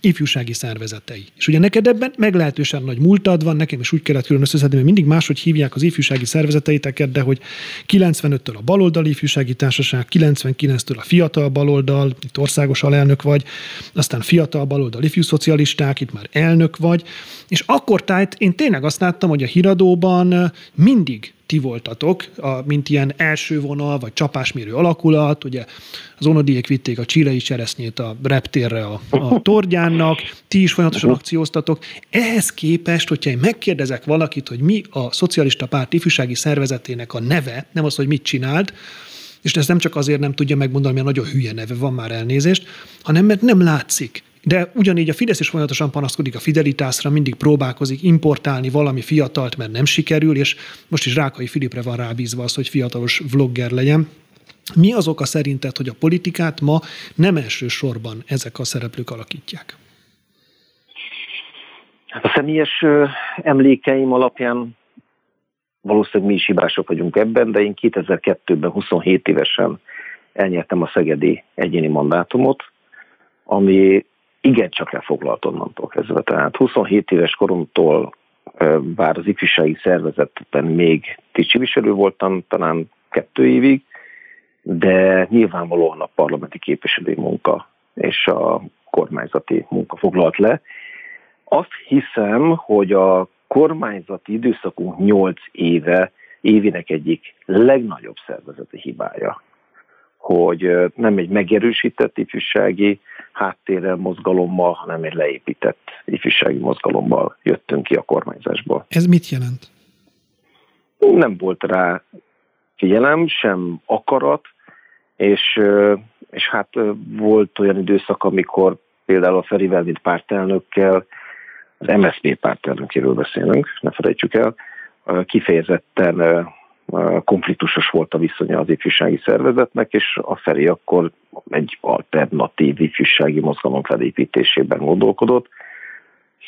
ifjúsági szervezetei. És ugye neked ebben meglehetősen nagy múltad van, nekem is úgy kellett külön összeszedni, mert mindig máshogy hívják az ifjúsági szervezeteiteket, de hogy 95-től a baloldali ifjúsági társaság, 99-től a fiatal baloldal, itt országos alelnök vagy, aztán fiatal baloldal ifjú szocialisták, itt már elnök vagy, és akkor tájt én tényleg azt láttam, hogy a híradóban mindig ti voltatok, a, mint ilyen első vonal, vagy csapásmérő alakulat, ugye az onodiék vitték a csílei cseresznyét a reptérre a, a tordjánnak, ti is folyamatosan akcióztatok. Ehhez képest, hogyha én megkérdezek valakit, hogy mi a szocialista párt ifjúsági szervezetének a neve, nem az, hogy mit csinált, és ez nem csak azért nem tudja megmondani, mert nagyon hülye neve van már elnézést, hanem mert nem látszik. De ugyanígy a Fidesz is folyamatosan panaszkodik a fidelitásra, mindig próbálkozik importálni valami fiatalt, mert nem sikerül, és most is Rákai Filipre van rábízva az, hogy fiatalos vlogger legyen. Mi az oka szerinted, hogy a politikát ma nem elsősorban ezek a szereplők alakítják? Hát a személyes emlékeim alapján valószínűleg mi is hibások vagyunk ebben, de én 2002-ben 27 évesen elnyertem a szegedi egyéni mandátumot, ami igen csak lefoglalt onnantól kezdve. Tehát 27 éves koromtól, bár az ifjúsági szervezetben még tisztségviselő voltam, talán kettő évig, de nyilvánvalóan a parlamenti képviselői munka és a, kormányzati munka foglalt le. Azt hiszem, hogy a kormányzati időszakunk 8 éve évének egyik legnagyobb szervezeti hibája, hogy nem egy megerősített ifjúsági háttérrel, mozgalommal, hanem egy leépített ifjúsági mozgalommal jöttünk ki a kormányzásból. Ez mit jelent? Nem volt rá figyelem, sem akarat, és, és hát volt olyan időszak, amikor például a Ferivel, mint pártelnökkel, az MSZP pártelnökéről beszélünk, ne felejtsük el, kifejezetten konfliktusos volt a viszonya az ifjúsági szervezetnek, és a Feri akkor egy alternatív ifjúsági mozgalom felépítésében gondolkodott.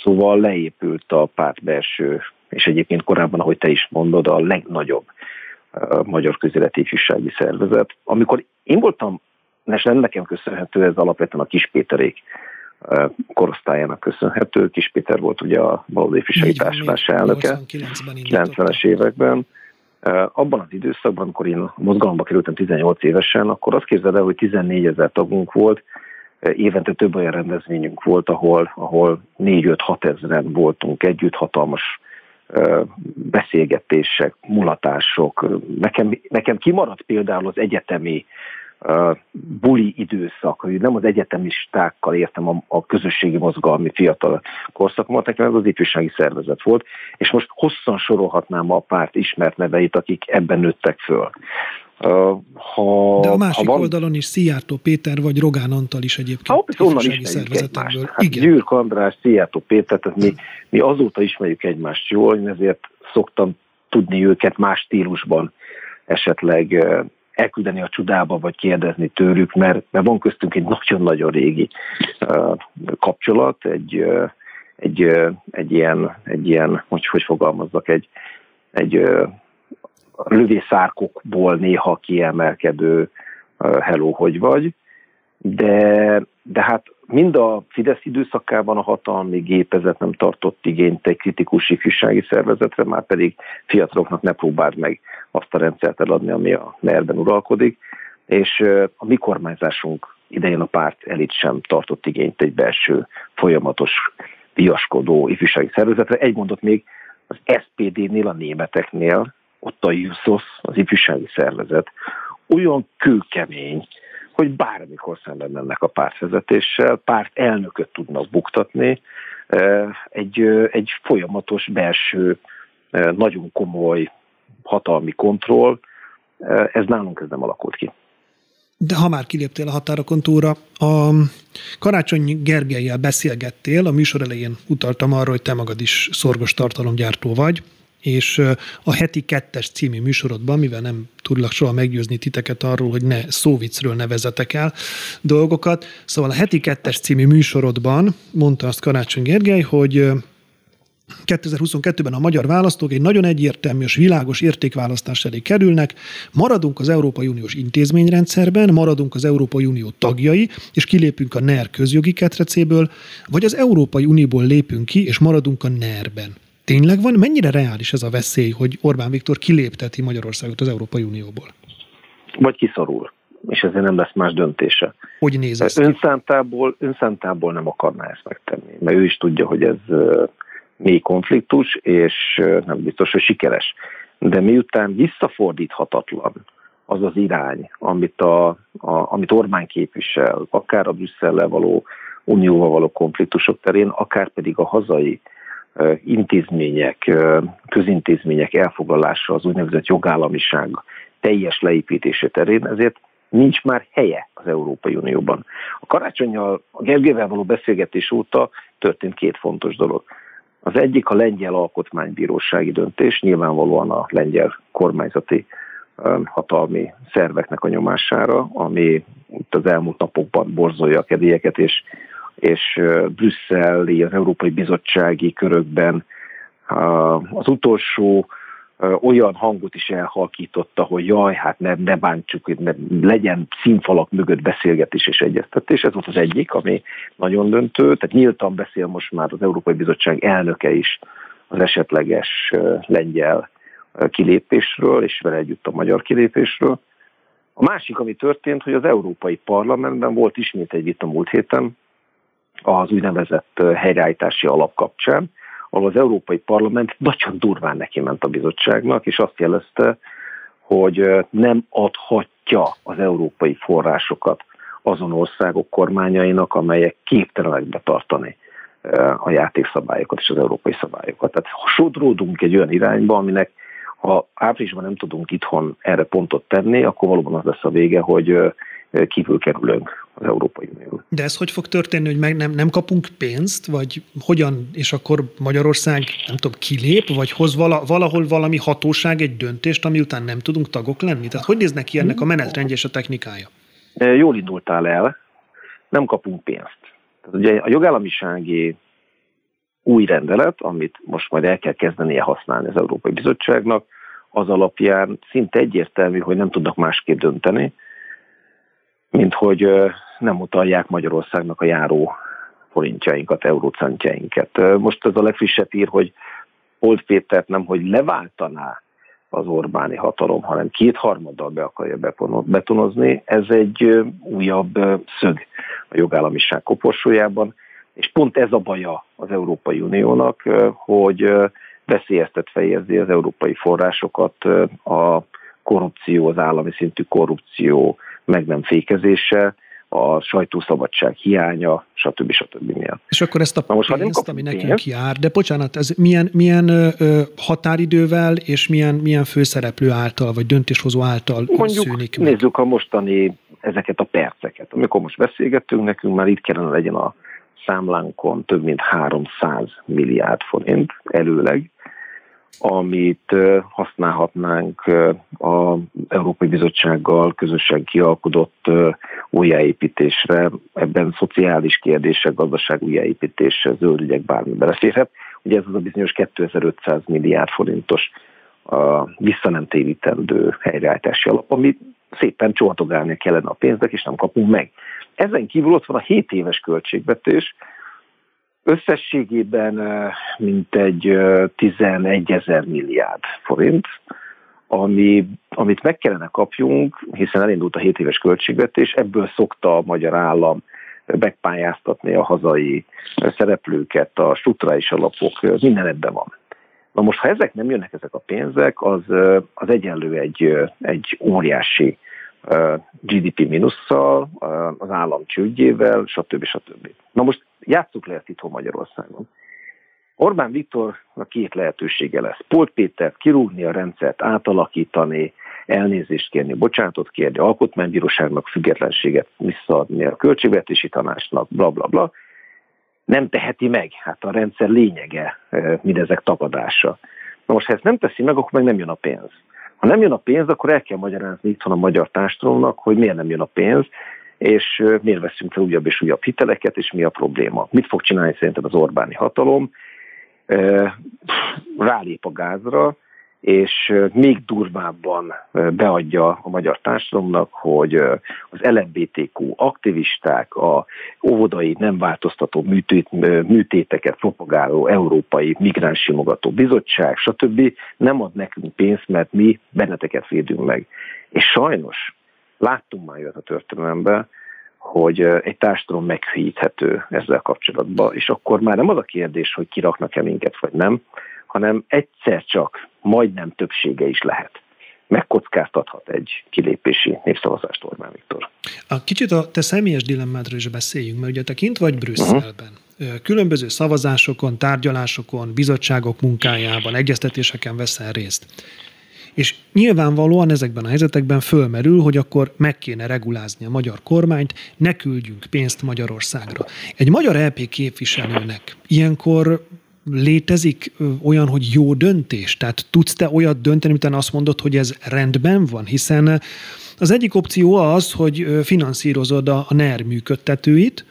Szóval leépült a párt belső, és egyébként korábban, ahogy te is mondod, a legnagyobb magyar közéleti ifjúsági szervezet. Amikor én voltam, és nem nekem köszönhető, ez alapvetően a Kispéterék korosztályának köszönhető. Kis Péter volt ugye a Baloldali Ifjúsági Társulás elnöke 90-es években. Abban az időszakban, amikor én a mozgalomba kerültem 18 évesen, akkor azt képzeld el, hogy 14 ezer tagunk volt, évente több olyan rendezvényünk volt, ahol, ahol 4-5-6 ezeren voltunk együtt, hatalmas beszélgetések, mulatások. Nekem, nekem kimaradt például az egyetemi buli időszak, hogy nem az egyetemistákkal értem a, a közösségi mozgalmi fiatal korszakomat, nekem ez az ifjúsági szervezet volt, és most hosszan sorolhatnám a párt ismert neveit, akik ebben nőttek föl. Ha, De a másik ha van... oldalon is Szijjártó Péter vagy Rogán Antal is egyébként ha, onnan ismerjük Hát Igen. Gyűrk András, Szijjártó Péter, tehát mi, mi azóta ismerjük egymást jól, ezért szoktam tudni őket más stílusban esetleg elküldeni a csodába, vagy kérdezni tőlük, mert, mert van köztünk egy nagyon-nagyon régi uh, kapcsolat, egy, uh, egy, uh, egy, ilyen, egy ilyen, hogy, hogy fogalmazzak, egy, egy uh, lövészárkokból néha kiemelkedő uh, hello, hogy vagy, de, de hát mind a Fidesz időszakában a hatalmi gépezet nem tartott igényt egy kritikus ifjúsági szervezetre, már pedig fiataloknak ne próbáld meg azt a rendszert eladni, ami a ner uralkodik, és a mi kormányzásunk idején a párt elit sem tartott igényt egy belső, folyamatos, viaskodó ifjúsági szervezetre. Egy mondat még, az SPD-nél, a németeknél, ott a JUSZOS, az ifjúsági szervezet, olyan kőkemény, hogy bármikor szemben mennek a pártvezetéssel, párt elnököt tudnak buktatni, egy, egy folyamatos belső, nagyon komoly hatalmi kontroll, ez nálunk ez nem alakult ki. De ha már kiléptél a határokon túlra, a Karácsony Gergelyel beszélgettél, a műsor elején utaltam arra, hogy te magad is szorgos tartalomgyártó vagy, és a heti kettes című műsorodban, mivel nem tudlak soha meggyőzni titeket arról, hogy ne szóvicről nevezetek el dolgokat, szóval a heti kettes című műsorodban mondta azt Karácsony Gergely, hogy 2022-ben a magyar választók egy nagyon egyértelmű és világos értékválasztás elé kerülnek, maradunk az Európai Uniós intézményrendszerben, maradunk az Európai Unió tagjai, és kilépünk a NER közjogi ketrecéből, vagy az Európai Unióból lépünk ki, és maradunk a NER-ben. Tényleg van? Mennyire reális ez a veszély, hogy Orbán Viktor kilépteti Magyarországot az Európai Unióból? Vagy kiszorul, és ezért nem lesz más döntése. Hogy néz ez önszántából, önszántából nem akarná ezt megtenni, mert ő is tudja, hogy ez mély konfliktus, és nem biztos, hogy sikeres. De miután visszafordíthatatlan az az irány, amit, a, a, amit Orbán képvisel, akár a Brüsszellel való unióval való konfliktusok terén, akár pedig a hazai intézmények, közintézmények elfoglalása, az úgynevezett jogállamiság teljes leépítése terén, ezért nincs már helye az Európai Unióban. A karácsonyjal, a Gergővel való beszélgetés óta történt két fontos dolog. Az egyik a lengyel alkotmánybírósági döntés, nyilvánvalóan a lengyel kormányzati hatalmi szerveknek a nyomására, ami itt az elmúlt napokban borzolja a kedélyeket, és és brüsszeli, az Európai Bizottsági körökben az utolsó olyan hangot is elhalkította, hogy jaj, hát ne, ne bántsuk, hogy ne, legyen színfalak mögött beszélgetés és egyeztetés. Ez volt az egyik, ami nagyon döntő. Tehát nyíltan beszél most már az Európai Bizottság elnöke is az esetleges lengyel kilépésről, és vele együtt a magyar kilépésről. A másik, ami történt, hogy az Európai Parlamentben volt ismét egy vita múlt héten, az úgynevezett helyreállítási alap kapcsán, ahol az Európai Parlament nagyon durván neki ment a bizottságnak, és azt jelezte, hogy nem adhatja az európai forrásokat azon országok kormányainak, amelyek képtelenek betartani a játékszabályokat és az európai szabályokat. Tehát sodródunk egy olyan irányba, aminek ha áprilisban nem tudunk itthon erre pontot tenni, akkor valóban az lesz a vége, hogy kívül kerülünk az Európai Unió. De ez hogy fog történni, hogy meg nem, nem kapunk pénzt, vagy hogyan, és akkor Magyarország, nem tudom, kilép, vagy hoz vala, valahol valami hatóság egy döntést, ami után nem tudunk tagok lenni? Tehát hogy néz neki ennek a menetrendje és a technikája? Jól indultál el, nem kapunk pénzt. Tehát ugye a jogállamisági új rendelet, amit most majd el kell kezdenie használni az Európai Bizottságnak, az alapján szinte egyértelmű, hogy nem tudnak másképp dönteni, mint hogy nem utalják Magyarországnak a járó forintjainkat, eurócentjeinket. Most ez a legfrissebb ír, hogy Old Pétert nem, hogy leváltaná az Orbáni hatalom, hanem kétharmaddal be akarja betonozni. Ez egy újabb szög a jogállamiság koporsójában, és pont ez a baja az Európai Uniónak, hogy veszélyeztet fejezi az európai forrásokat a korrupció, az állami szintű korrupció meg nem fékezése, a sajtószabadság hiánya, stb. stb. miatt. És akkor ezt a Na most, pénzt, ami nekünk jár, de bocsánat, ez milyen, milyen ö, határidővel és milyen, milyen főszereplő által, vagy döntéshozó által Mondjuk, szűnik meg? nézzük a mostani ezeket a perceket. Amikor most beszélgettünk, nekünk már itt kellene legyen a számlánkon több mint 300 milliárd forint előleg, amit használhatnánk az Európai Bizottsággal közösen kialkodott újjáépítésre, ebben szociális kérdések, gazdaság újjáépítés, zöld ügyek bármi beleférhet. Ugye ez az a bizonyos 2500 milliárd forintos a visszanemtérítendő helyreállítási alap, ami szépen csortogálni kellene a pénznek, és nem kapunk meg. Ezen kívül ott van a 7 éves költségvetés, Összességében mintegy 11 ezer milliárd forint, ami, amit meg kellene kapjunk, hiszen elindult a 7 éves költségvetés, ebből szokta a magyar állam megpályáztatni a hazai szereplőket, a strukturális alapok, minden ebben van. Na most, ha ezek nem jönnek, ezek a pénzek, az, az egyenlő egy, egy óriási GDP minusszal, az állam csődjével, stb. stb. Na most játsszuk le ezt itthon Magyarországon. Orbán Viktornak két lehetősége lesz. Polt Pétert kirúgni a rendszert, átalakítani, elnézést kérni, bocsánatot kérni, alkotmánybíróságnak függetlenséget visszaadni a költségvetési tanácsnak, bla bla bla. Nem teheti meg, hát a rendszer lényege mindezek tagadása. Na most, ha ezt nem teszi meg, akkor meg nem jön a pénz. Ha nem jön a pénz, akkor el kell magyarázni itthon a magyar társadalomnak, hogy miért nem jön a pénz, és miért veszünk fel újabb és újabb hiteleket, és mi a probléma. Mit fog csinálni szerintem az Orbáni hatalom? Rálép a gázra, és még durvábban beadja a magyar társadalomnak, hogy az LMBTQ aktivisták, a óvodai nem változtató műtét, műtéteket propagáló Európai Migránssimogató Bizottság, stb. nem ad nekünk pénzt, mert mi benneteket védünk meg. És sajnos láttunk már jött a történelemben, hogy egy társadalom meghűíthető ezzel kapcsolatban, és akkor már nem az a kérdés, hogy kiraknak-e minket, vagy nem, hanem egyszer csak majdnem többsége is lehet megkockáztathat egy kilépési népszavazást Orbán Viktor. A kicsit a te személyes dilemmádról is beszéljünk, mert ugye te kint vagy Brüsszelben. Uh-huh. Különböző szavazásokon, tárgyalásokon, bizottságok munkájában, egyeztetéseken veszel részt. És nyilvánvalóan ezekben a helyzetekben fölmerül, hogy akkor meg kéne regulázni a magyar kormányt, ne küldjünk pénzt Magyarországra. Egy magyar LP képviselőnek ilyenkor létezik olyan, hogy jó döntés? Tehát tudsz te olyat dönteni, mint azt mondod, hogy ez rendben van? Hiszen az egyik opció az, hogy finanszírozod a NER működtetőit,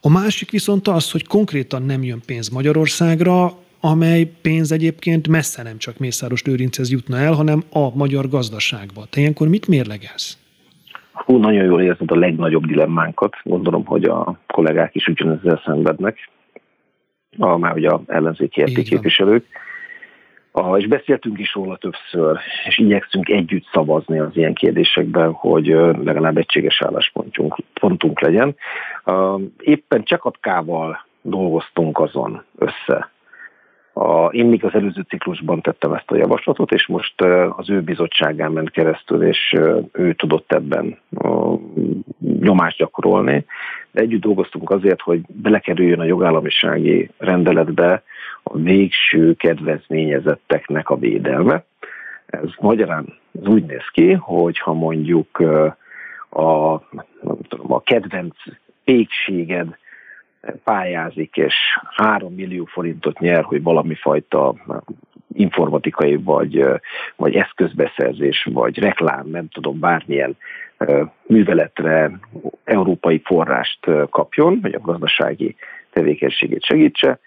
a másik viszont az, hogy konkrétan nem jön pénz Magyarországra, amely pénz egyébként messze nem csak Mészáros Lőrinchez jutna el, hanem a magyar gazdaságba. Te ilyenkor mit mérlegelsz? Hú, nagyon jól érzed a legnagyobb dilemmánkat. Gondolom, hogy a kollégák is ugyanezzel szenvednek a, már ugye a ellenzéki képviselők. A, és beszéltünk is róla többször, és igyekszünk együtt szavazni az ilyen kérdésekben, hogy legalább egységes álláspontunk pontunk legyen. Éppen Csekatkával dolgoztunk azon össze. A, én még az előző ciklusban tettem ezt a javaslatot, és most az ő bizottságán ment keresztül, és ő tudott ebben nyomást gyakorolni. De együtt dolgoztunk azért, hogy belekerüljön a jogállamisági rendeletbe a végső kedvezményezetteknek a védelme. Ez magyarán ez úgy néz ki, hogy ha mondjuk a, nem tudom, a kedvenc pékséged pályázik, és 3 millió forintot nyer, hogy valami fajta informatikai, vagy, vagy eszközbeszerzés, vagy reklám, nem tudom, bármilyen műveletre európai forrást kapjon, vagy a gazdasági tevékenységét segítse,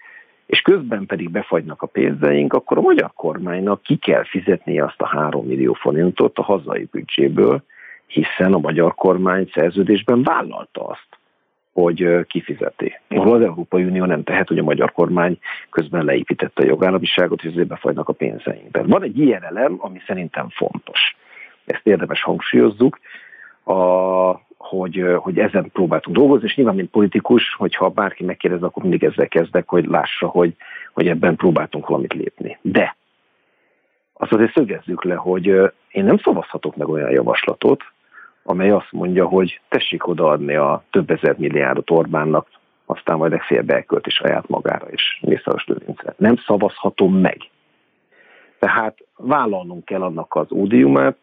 és közben pedig befagynak a pénzeink, akkor a magyar kormánynak ki kell fizetnie azt a 3 millió forintot a hazai büdzséből, hiszen a magyar kormány szerződésben vállalta azt, hogy kifizeti. Ahol az Európai Unió nem tehet, hogy a magyar kormány közben leépítette a jogállamiságot, és ezért befagynak a pénzeink. Van egy ilyen elem, ami szerintem fontos. Ezt érdemes hangsúlyozzuk, a, hogy, hogy ezen próbáltunk dolgozni, és nyilván, mint politikus, hogyha bárki megkérdez, akkor mindig ezzel kezdek, hogy lássa, hogy, hogy ebben próbáltunk valamit lépni. De azt azért szögezzük le, hogy én nem szavazhatok meg olyan javaslatot, amely azt mondja, hogy tessék odaadni a több ezer milliárdot Orbánnak, aztán majd legfeljebb elkölti saját magára és Mészáros Lőrincre. Nem szavazhatom meg. Tehát vállalnunk kell annak az ódiumát,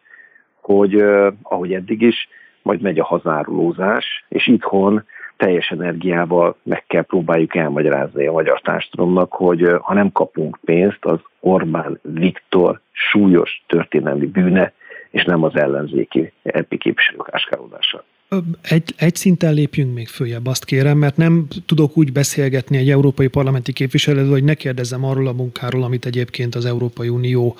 hogy ahogy eddig is, majd megy a hazárulózás, és itthon teljes energiával meg kell próbáljuk elmagyarázni a magyar társadalomnak, hogy ha nem kapunk pénzt, az Orbán Viktor súlyos történelmi bűne, és nem az ellenzéki EP képviselők áskálódása. Egy, egy szinten lépjünk még följebb, azt kérem, mert nem tudok úgy beszélgetni egy európai parlamenti képviselővel, hogy ne kérdezzem arról a munkáról, amit egyébként az Európai Unió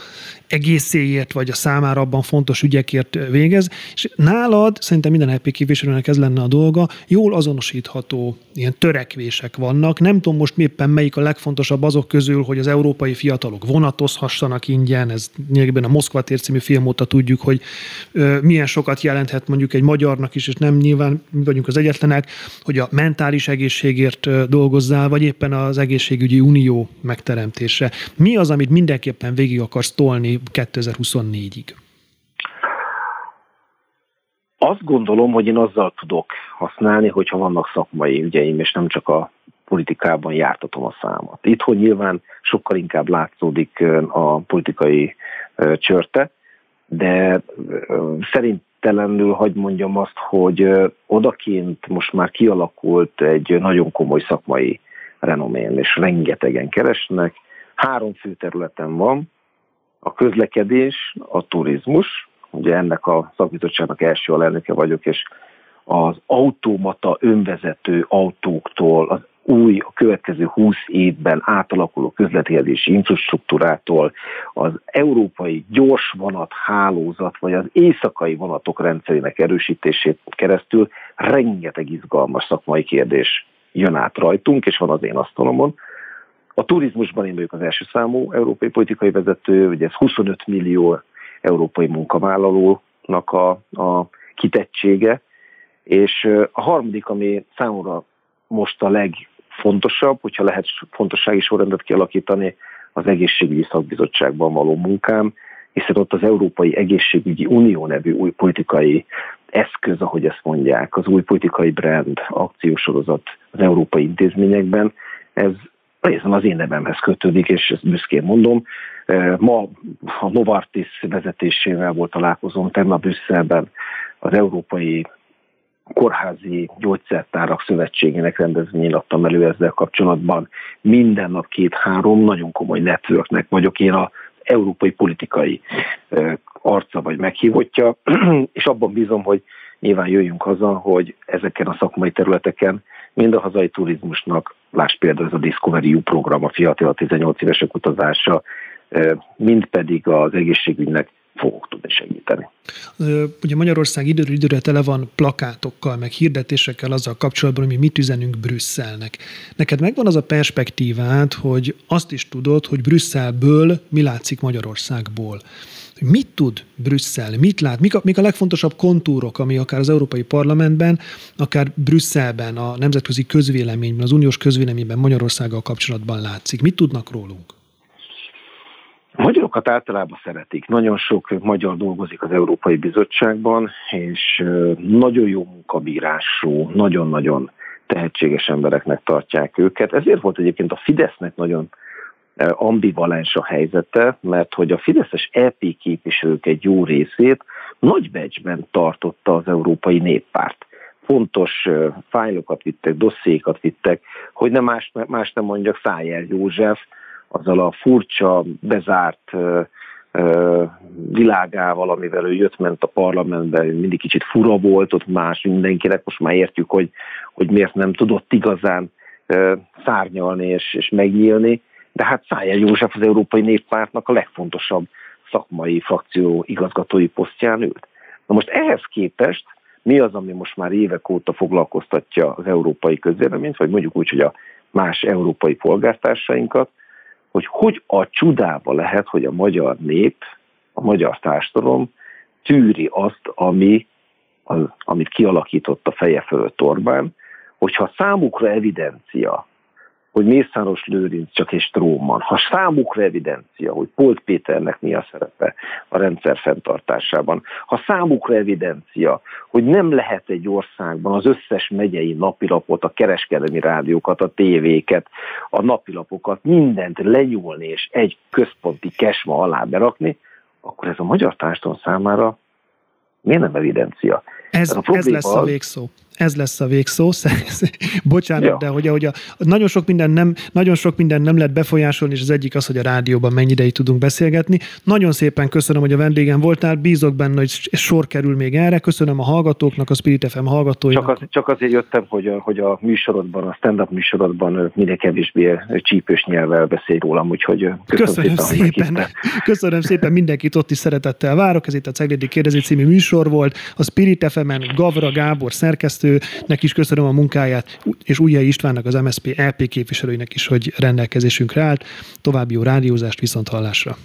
egészéért, vagy a számára abban fontos ügyekért végez. És nálad, szerintem minden EP képviselőnek ez lenne a dolga, jól azonosítható ilyen törekvések vannak. Nem tudom most éppen melyik a legfontosabb azok közül, hogy az európai fiatalok vonatozhassanak ingyen, ez nyilván a Moszkva tér című film óta tudjuk, hogy ö, milyen sokat jelenthet mondjuk egy magyarnak is, és nem nyilván mi vagyunk az egyetlenek, hogy a mentális egészségért dolgozzál, vagy éppen az egészségügyi unió megteremtése. Mi az, amit mindenképpen végig akarsz tolni 2024-ig? Azt gondolom, hogy én azzal tudok használni, hogyha vannak szakmai ügyeim, és nem csak a politikában jártatom a számat. Itthon nyilván sokkal inkább látszódik a politikai csörte, de szerintelenül hagy mondjam azt, hogy odakint most már kialakult egy nagyon komoly szakmai renomén, és rengetegen keresnek. Három fő területen van, a közlekedés, a turizmus, ugye ennek a szakbizottságnak első alelnöke vagyok, és az automata önvezető autóktól, az új, a következő 20 évben átalakuló közlekedési infrastruktúrától, az európai gyors vonat hálózat, vagy az éjszakai vonatok rendszerének erősítését keresztül rengeteg izgalmas szakmai kérdés jön át rajtunk, és van az én asztalomon. A turizmusban én vagyok az első számú európai politikai vezető, ugye ez 25 millió európai munkavállalónak a, a kitettsége, és a harmadik, ami számomra most a legfontosabb, hogyha lehet fontossági sorrendet kialakítani, az egészségügyi szakbizottságban való munkám, hiszen ott az Európai Egészségügyi Unió nevű új politikai eszköz, ahogy ezt mondják, az új politikai brand akciósorozat az európai intézményekben, ez részben az én nevemhez kötődik, és ezt büszkén mondom. Ma a Novartis vezetésével volt találkozom, tegnap Brüsszelben az Európai Kórházi Gyógyszertárak Szövetségének rendezvényén adtam elő ezzel kapcsolatban. Minden nap két-három nagyon komoly networknek vagyok én a európai politikai arca vagy meghívottja, és abban bízom, hogy nyilván jöjjünk haza, hogy ezeken a szakmai területeken mind a hazai turizmusnak, láss például ez a Discovery U program, a fiatal 18 évesek utazása, mind pedig az egészségügynek fogok tudni segíteni. Ugye Magyarország időről időre tele van plakátokkal, meg hirdetésekkel azzal kapcsolatban, hogy mi mit üzenünk Brüsszelnek. Neked megvan az a perspektívád, hogy azt is tudod, hogy Brüsszelből mi látszik Magyarországból. Mit tud Brüsszel? Mit lát? Mik a, mik a legfontosabb kontúrok, ami akár az Európai Parlamentben, akár Brüsszelben, a nemzetközi közvéleményben, az uniós közvéleményben Magyarországgal kapcsolatban látszik? Mit tudnak rólunk? A magyarokat általában szeretik. Nagyon sok magyar dolgozik az Európai Bizottságban, és nagyon jó munkabírású, nagyon-nagyon tehetséges embereknek tartják őket. Ezért volt egyébként a Fidesznek nagyon ambivalens a helyzete, mert hogy a Fideszes EP képviselők egy jó részét nagy becsben tartotta az Európai Néppárt. Fontos fájlokat vittek, dosszékat vittek, hogy nem más, más nem mondjak, Szájel József, azzal a furcsa, bezárt világával, amivel ő jött-ment a parlamentbe, mindig kicsit fura volt ott más mindenkinek, most már értjük, hogy, hogy miért nem tudott igazán szárnyalni és, és megnyílni, de hát Szájel József az Európai Néppártnak a legfontosabb szakmai frakció igazgatói posztján ült. Na most ehhez képest mi az, ami most már évek óta foglalkoztatja az európai közvéleményt, vagy mondjuk úgy, hogy a más európai polgártársainkat, hogy hogy a csudába lehet, hogy a magyar nép, a magyar társadalom tűri azt, ami, az, amit kialakított a feje fölött Orbán, hogyha számukra evidencia, hogy Mészáros Lőrinc csak egy stróman, ha számukra evidencia, hogy Polt Péternek mi a szerepe a rendszer fenntartásában, ha számukra evidencia, hogy nem lehet egy országban az összes megyei napilapot, a kereskedelmi rádiókat, a tévéket, a napilapokat, mindent lenyúlni és egy központi kesma alá berakni, akkor ez a magyar társadalom számára miért nem evidencia? Ez, a ez lesz a végszó ez lesz a végszó. Bocsánat, ja. de hogy, hogy a, nagyon, sok minden nem, nagyon sok minden nem lehet befolyásolni, és az egyik az, hogy a rádióban mennyi ideig tudunk beszélgetni. Nagyon szépen köszönöm, hogy a vendégem voltál, bízok benne, hogy sor kerül még erre. Köszönöm a hallgatóknak, a Spirit FM hallgatóinak. Csak, az, csak azért jöttem, hogy a, hogy a műsorodban, a stand-up műsorodban minél kevésbé csípős nyelvvel beszélj rólam, úgyhogy köszönöm, köszönöm szépen. szépen. Köszönöm szépen, mindenkit ott is szeretettel várok. Ez itt a Ceglédi Kérdezi című műsor volt. A Spirit FM-en Gavra Gábor szerkesztő képviselőnek is köszönöm a munkáját, és Újjai Istvánnak, az MSZP LP képviselőinek is, hogy rendelkezésünkre állt. További jó rádiózást, viszont hallásra.